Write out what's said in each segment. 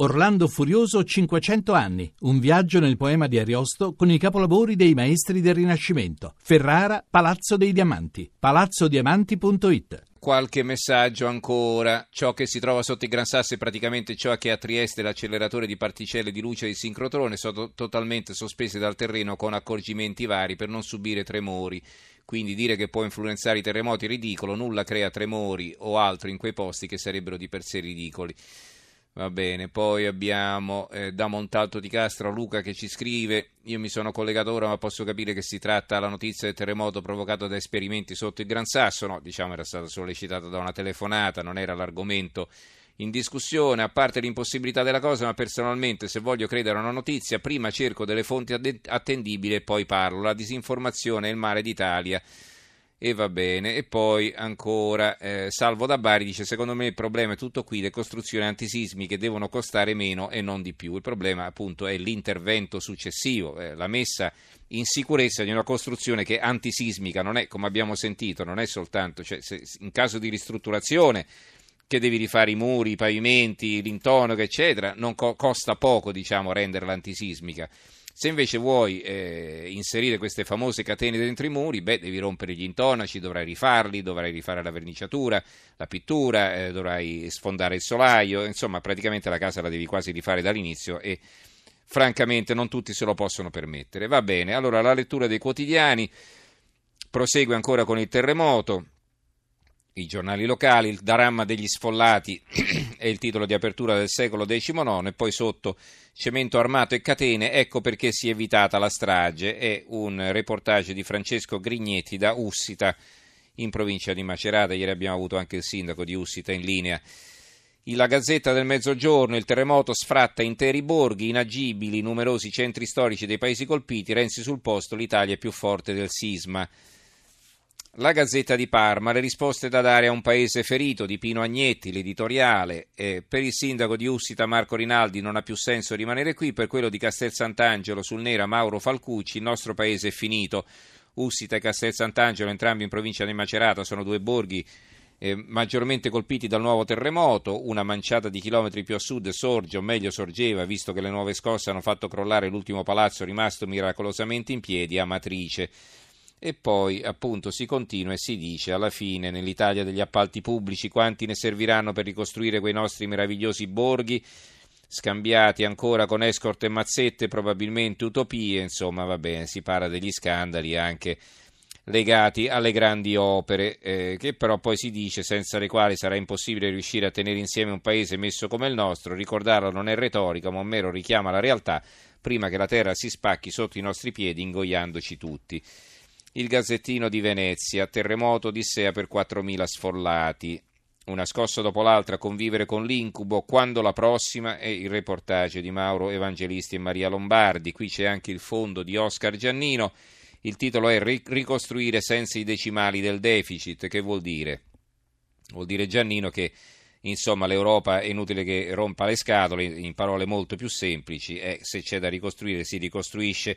Orlando Furioso 500 anni, un viaggio nel poema di Ariosto con i capolavori dei maestri del Rinascimento. Ferrara, Palazzo dei Diamanti, palazzodiamanti.it. Qualche messaggio ancora. Ciò che si trova sotto i Gran Sassi è praticamente ciò che a Trieste l'acceleratore di particelle di luce di sincrotrone sono totalmente sospesi dal terreno con accorgimenti vari per non subire tremori. Quindi dire che può influenzare i terremoti è ridicolo, nulla crea tremori o altro in quei posti che sarebbero di per sé ridicoli. Va bene, poi abbiamo eh, da Montalto di Castro Luca che ci scrive: Io mi sono collegato ora, ma posso capire che si tratta della notizia del terremoto provocato da esperimenti sotto il Gran Sasso. No, diciamo era stata sollecitata da una telefonata, non era l'argomento in discussione, a parte l'impossibilità della cosa, ma personalmente se voglio credere a una notizia, prima cerco delle fonti attendibili e poi parlo. La disinformazione è il male d'Italia e va bene. E poi ancora eh, Salvo da Bari dice: Secondo me il problema è tutto qui, le costruzioni antisismiche devono costare meno e non di più. Il problema appunto è l'intervento successivo, eh, la messa in sicurezza di una costruzione che antisismica non è, come abbiamo sentito, non è soltanto cioè, se, in caso di ristrutturazione che devi rifare i muri, i pavimenti, l'intonaco, eccetera, non co- costa poco, diciamo, renderla antisismica. Se invece vuoi eh, inserire queste famose catene dentro i muri, beh, devi rompere gli intonaci, dovrai rifarli, dovrai rifare la verniciatura, la pittura, eh, dovrai sfondare il solaio, insomma, praticamente la casa la devi quasi rifare dall'inizio e francamente non tutti se lo possono permettere. Va bene, allora la lettura dei quotidiani prosegue ancora con il terremoto i giornali locali, il daramma degli sfollati è il titolo di apertura del secolo XIX e poi sotto cemento armato e catene, ecco perché si è evitata la strage, è un reportage di Francesco Grignetti da Ussita in provincia di Macerata, ieri abbiamo avuto anche il sindaco di Ussita in linea. La Gazzetta del Mezzogiorno, il terremoto sfratta interi borghi, inagibili, numerosi centri storici dei paesi colpiti, Renzi sul posto, l'Italia è più forte del sisma. La Gazzetta di Parma, le risposte da dare a un paese ferito di Pino Agnetti, l'editoriale. Eh, per il sindaco di Ussita Marco Rinaldi non ha più senso rimanere qui, per quello di Castel Sant'Angelo sul Nera Mauro Falcucci il nostro paese è finito. Ussita e Castel Sant'Angelo, entrambi in provincia di Macerata, sono due borghi eh, maggiormente colpiti dal nuovo terremoto. Una manciata di chilometri più a sud sorge, o meglio sorgeva, visto che le nuove scosse hanno fatto crollare l'ultimo palazzo rimasto miracolosamente in piedi a Matrice e poi appunto si continua e si dice alla fine nell'Italia degli appalti pubblici quanti ne serviranno per ricostruire quei nostri meravigliosi borghi scambiati ancora con escort e mazzette, probabilmente utopie, insomma va bene, si parla degli scandali anche legati alle grandi opere, eh, che però poi si dice senza le quali sarà impossibile riuscire a tenere insieme un paese messo come il nostro, ricordarlo non è retorica, ma un mero richiama alla realtà, prima che la terra si spacchi sotto i nostri piedi ingoiandoci tutti. Il Gazzettino di Venezia, terremoto Odissea per 4.000 sfollati. Una scossa dopo l'altra convivere con l'incubo, quando la prossima è il reportage di Mauro Evangelisti e Maria Lombardi. Qui c'è anche il fondo di Oscar Giannino. Il titolo è Ricostruire senza i decimali del deficit. Che vuol dire? Vuol dire Giannino che insomma l'Europa è inutile che rompa le scatole, in parole molto più semplici, è se c'è da ricostruire si ricostruisce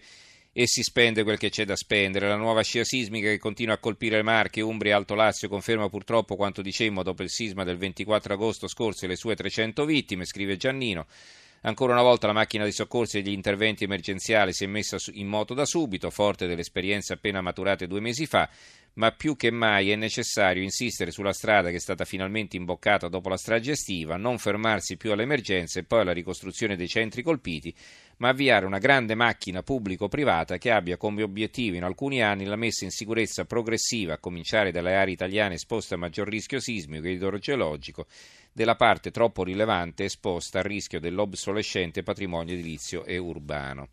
e si spende quel che c'è da spendere. La nuova scia sismica che continua a colpire Marche, Umbria e Alto Lazio conferma purtroppo quanto dicemmo dopo il sisma del 24 agosto scorso e le sue 300 vittime, scrive Giannino. Ancora una volta la macchina dei soccorsi e degli interventi emergenziali si è messa in moto da subito, forte delle esperienze appena maturate due mesi fa, ma più che mai è necessario insistere sulla strada che è stata finalmente imboccata dopo la strage estiva, non fermarsi più alle emergenze e poi alla ricostruzione dei centri colpiti, ma avviare una grande macchina pubblico-privata che abbia come obiettivo in alcuni anni la messa in sicurezza progressiva, a cominciare dalle aree italiane esposte a maggior rischio sismico e idrogeologico, della parte troppo rilevante esposta al rischio dell'obsolescente patrimonio edilizio e urbano.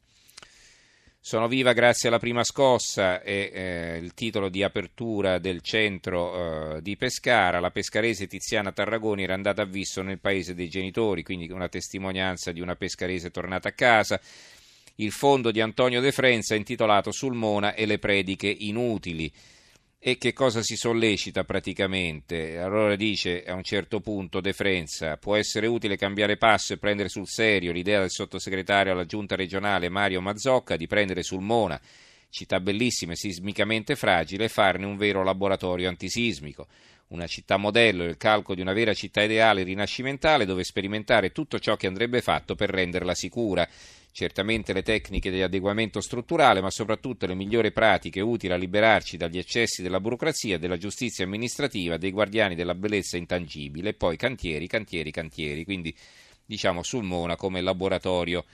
Sono viva grazie alla prima scossa è eh, il titolo di apertura del centro eh, di Pescara. La pescarese Tiziana Tarragoni era andata a visto nel paese dei genitori, quindi una testimonianza di una pescarese tornata a casa. Il fondo di Antonio De Frenza intitolato Sulmona e le prediche inutili. E che cosa si sollecita praticamente? Allora dice a un certo punto De Frenza, può essere utile cambiare passo e prendere sul serio l'idea del sottosegretario alla giunta regionale Mario Mazzocca di prendere sul Mona, città bellissima e sismicamente fragile, e farne un vero laboratorio antisismico. una città modello il calco di una vera città ideale rinascimentale dove sperimentare tutto ciò che andrebbe fatto per renderla sicura. Certamente le tecniche di adeguamento strutturale, ma soprattutto le migliori pratiche utili a liberarci dagli eccessi della burocrazia, della giustizia amministrativa, dei guardiani della bellezza intangibile, e poi cantieri, cantieri, cantieri. Quindi diciamo Sulmona come laboratorio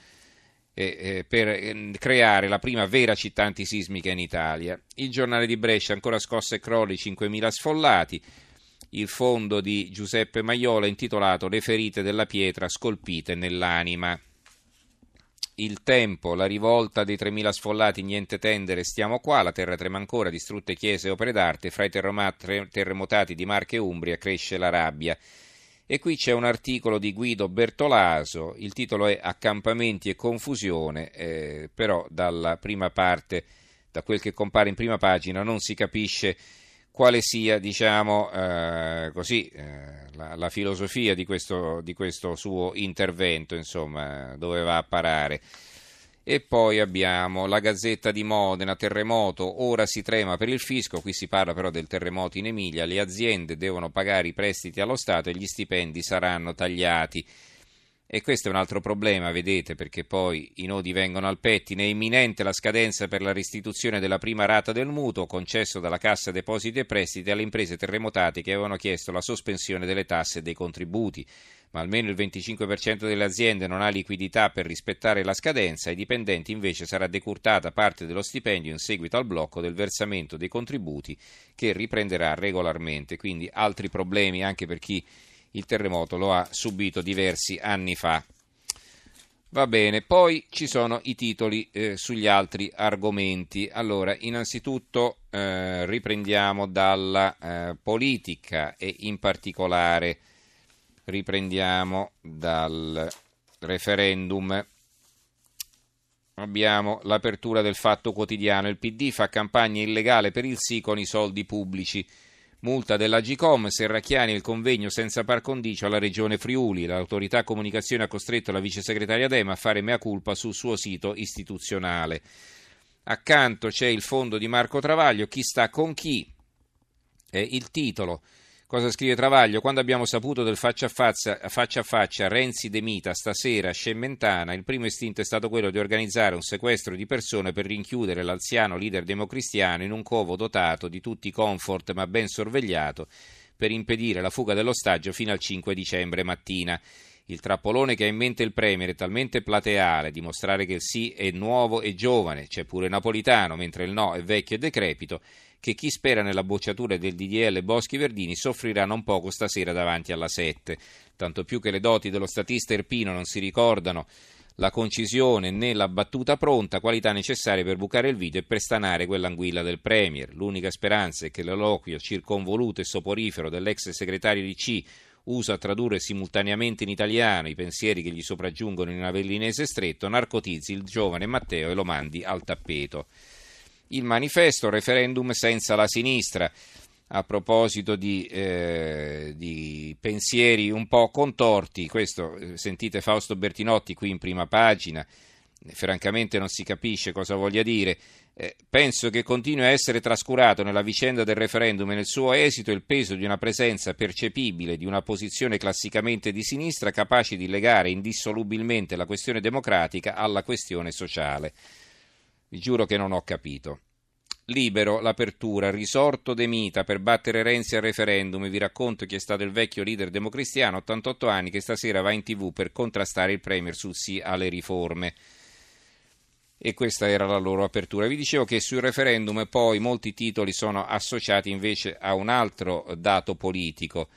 per eh, creare la prima vera città antisismica in Italia. Il giornale di Brescia, ancora scosse e crolli, 5.000 sfollati. Il fondo di Giuseppe Maiola intitolato Le ferite della pietra scolpite nell'anima. Il tempo, la rivolta dei 3.000 sfollati, niente tende, restiamo qua, la terra trema ancora, distrutte chiese e opere d'arte, fra i terremotati di Marche e Umbria cresce la rabbia. E qui c'è un articolo di Guido Bertolaso, il titolo è Accampamenti e confusione, eh, però dalla prima parte, da quel che compare in prima pagina, non si capisce quale sia, diciamo, eh, così, eh, la, la, filosofia di questo, di questo suo intervento, insomma, dove va a parare. E poi abbiamo la Gazzetta di Modena, terremoto, ora si trema per il fisco, qui si parla però del terremoto in Emilia, le aziende devono pagare i prestiti allo Stato e gli stipendi saranno tagliati. E questo è un altro problema, vedete, perché poi i nodi vengono al pettine. È imminente la scadenza per la restituzione della prima rata del mutuo concesso dalla Cassa Depositi e Prestiti alle imprese terremotate che avevano chiesto la sospensione delle tasse e dei contributi ma almeno il 25% delle aziende non ha liquidità per rispettare la scadenza, ai dipendenti invece sarà decurtata parte dello stipendio in seguito al blocco del versamento dei contributi che riprenderà regolarmente. Quindi altri problemi anche per chi il terremoto lo ha subito diversi anni fa. Va bene, poi ci sono i titoli eh, sugli altri argomenti. Allora, innanzitutto eh, riprendiamo dalla eh, politica e in particolare Riprendiamo dal referendum. Abbiamo l'apertura del fatto quotidiano. Il PD fa campagna illegale per il sì con i soldi pubblici. Multa della Gcom, Serracchiani il convegno senza par condicio alla regione Friuli. L'autorità comunicazione ha costretto la vice segretaria Dema a fare mea culpa sul suo sito istituzionale. Accanto c'è il fondo di Marco Travaglio, chi sta con chi? È il titolo. Cosa scrive Travaglio? Quando abbiamo saputo del faccia a faccia, faccia, a faccia Renzi De Mita stasera a Scemmentana, il primo istinto è stato quello di organizzare un sequestro di persone per rinchiudere l'anziano leader democristiano in un covo dotato di tutti i comfort ma ben sorvegliato per impedire la fuga dell'ostaggio fino al 5 dicembre mattina. Il trappolone che ha in mente il Premier è talmente plateale, dimostrare che il sì è nuovo e giovane, c'è pure Napolitano, mentre il no è vecchio e decrepito, che chi spera nella bocciatura del DDL Boschi Verdini soffrirà non poco stasera davanti alla 7, tanto più che le doti dello statista Erpino non si ricordano. La concisione né la battuta pronta, qualità necessarie per bucare il video e per stanare quell'anguilla del Premier. L'unica speranza è che l'eloquio circonvoluto e soporifero dell'ex segretario di C usa a tradurre simultaneamente in italiano i pensieri che gli sopraggiungono in avellinese stretto, narcotizzi il giovane Matteo e lo mandi al tappeto il manifesto referendum senza la sinistra. A proposito di, eh, di pensieri un po' contorti, questo eh, sentite Fausto Bertinotti qui in prima pagina, francamente non si capisce cosa voglia dire. Eh, penso che continui a essere trascurato nella vicenda del referendum e nel suo esito il peso di una presenza percepibile di una posizione classicamente di sinistra capace di legare indissolubilmente la questione democratica alla questione sociale. Vi giuro che non ho capito. Libero, l'apertura, risorto De Mita per battere Renzi al referendum. Vi racconto chi è stato il vecchio leader democristiano, 88 anni, che stasera va in tv per contrastare il Premier sul sì alle riforme. E questa era la loro apertura. Vi dicevo che sul referendum poi molti titoli sono associati invece a un altro dato politico,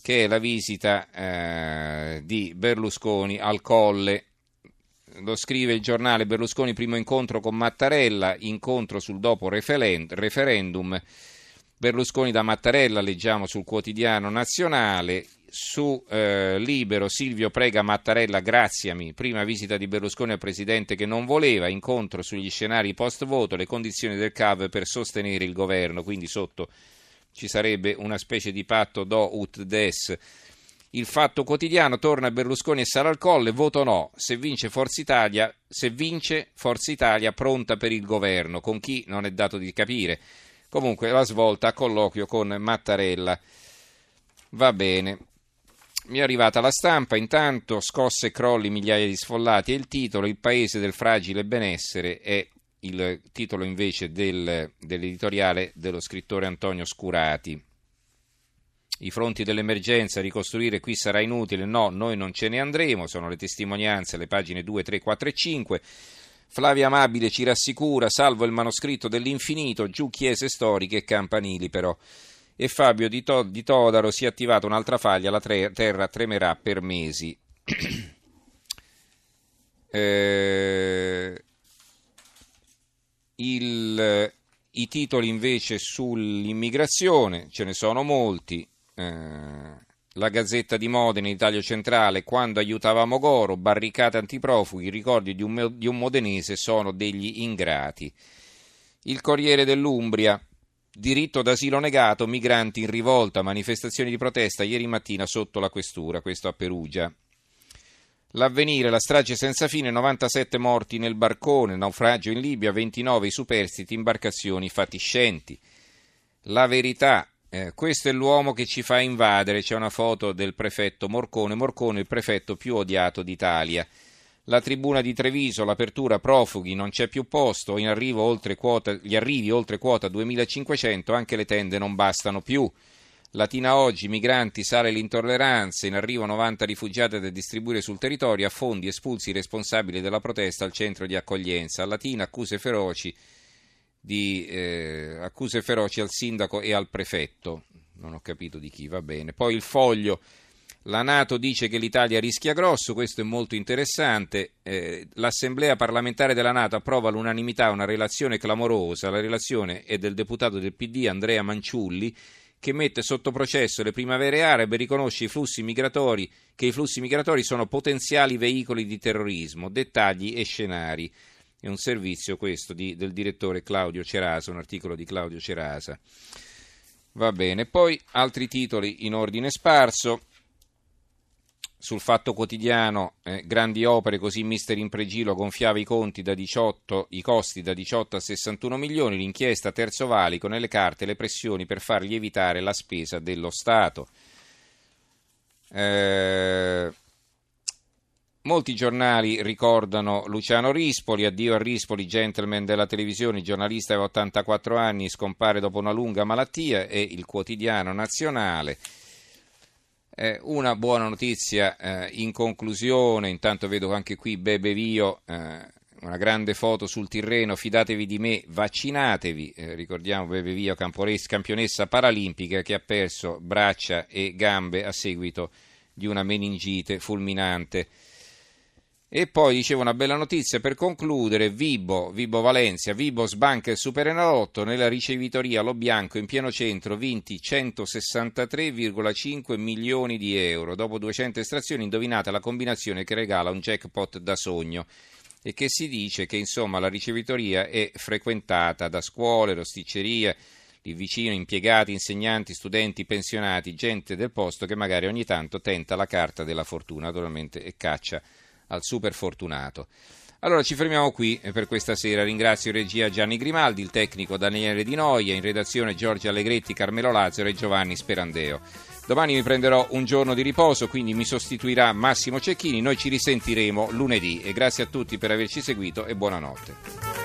che è la visita eh, di Berlusconi al Colle lo scrive il giornale Berlusconi primo incontro con Mattarella, incontro sul dopo referendum. Berlusconi da Mattarella, leggiamo sul quotidiano nazionale. Su eh, Libero Silvio prega Mattarella graziami, prima visita di Berlusconi al presidente che non voleva, incontro sugli scenari post voto, le condizioni del CAV per sostenere il governo, quindi sotto ci sarebbe una specie di patto do ut des il fatto quotidiano torna Berlusconi e Sara al Colle, voto no, se vince Forza Italia, se vince Forza Italia pronta per il governo, con chi non è dato di capire. Comunque la svolta a colloquio con Mattarella. Va bene. Mi è arrivata la stampa, intanto scosse e crolli migliaia di sfollati e il titolo Il paese del fragile benessere è il titolo invece del, dell'editoriale dello scrittore Antonio Scurati. I fronti dell'emergenza, ricostruire qui sarà inutile, no, noi non ce ne andremo, sono le testimonianze, le pagine 2, 3, 4 e 5. Flavia Amabile ci rassicura, salvo il manoscritto dell'infinito, giù chiese storiche e campanili però e Fabio di, to- di Todaro si è attivata un'altra faglia, la tre- terra tremerà per mesi. eh, il, I titoli invece sull'immigrazione, ce ne sono molti. Eh, la Gazzetta di Modena, Italia Centrale, quando aiutavamo Goro, barricate antiprofughi, i ricordi di un, di un modenese sono degli ingrati. Il Corriere dell'Umbria, Diritto d'asilo negato, migranti in rivolta, manifestazioni di protesta ieri mattina sotto la questura, questo a Perugia. L'avvenire, la strage senza fine, 97 morti nel barcone, naufragio in Libia, 29 i superstiti, imbarcazioni fatiscenti. La verità, eh, questo è l'uomo che ci fa invadere, c'è una foto del prefetto Morcone, Morcone il prefetto più odiato d'Italia. La tribuna di Treviso, l'apertura profughi, non c'è più posto, in arrivo oltre quota, gli arrivi oltre quota 2500, anche le tende non bastano più. Latina oggi, migranti, sale l'intolleranza, in arrivo 90 rifugiati da distribuire sul territorio, a fondi espulsi i responsabili della protesta al centro di accoglienza. Latina accuse feroci, di, eh, accuse feroci al sindaco e al prefetto. Non ho capito di chi, va bene. Poi il foglio la Nato dice che l'Italia rischia grosso, questo è molto interessante. Eh, L'Assemblea parlamentare della Nato approva all'unanimità una relazione clamorosa. La relazione è del deputato del PD Andrea Manciulli che mette sotto processo le primavere arabe e riconosce i flussi migratori, che i flussi migratori sono potenziali veicoli di terrorismo, dettagli e scenari. È un servizio questo di, del direttore Claudio Cerasa, un articolo di Claudio Cerasa. Va bene, poi altri titoli in ordine sparso sul Fatto Quotidiano, eh, grandi opere, così Mister Impregilo gonfiava i, conti da 18, i costi da 18 a 61 milioni, l'inchiesta Terzo Valico nelle carte le pressioni per far lievitare la spesa dello Stato. Eh, molti giornali ricordano Luciano Rispoli, addio a Rispoli, gentleman della televisione, giornalista aveva 84 anni, scompare dopo una lunga malattia e il quotidiano nazionale. Eh, una buona notizia eh, in conclusione, intanto vedo anche qui Bebe Vio, eh, una grande foto sul Tirreno, fidatevi di me, vaccinatevi, eh, ricordiamo Bebe Vio, campionessa paralimpica che ha perso braccia e gambe a seguito di una meningite fulminante. E poi dicevo una bella notizia per concludere, Vibo, Vibo Valencia, Vibo sbanca il Superenalotto nella ricevitoria Lo Bianco in pieno centro, vinti 163,5 milioni di euro. Dopo 200 estrazioni indovinate la combinazione che regala un jackpot da sogno e che si dice che insomma la ricevitoria è frequentata da scuole, rosticcerie, lì vicino impiegati, insegnanti, studenti, pensionati, gente del posto che magari ogni tanto tenta la carta della fortuna, naturalmente e caccia al super fortunato. Allora ci fermiamo qui per questa sera. Ringrazio in regia Gianni Grimaldi, il tecnico Daniele Di Noia, in redazione Giorgio Allegretti, Carmelo Lazzaro e Giovanni Sperandeo. Domani mi prenderò un giorno di riposo, quindi mi sostituirà Massimo Cecchini. Noi ci risentiremo lunedì e grazie a tutti per averci seguito e buonanotte.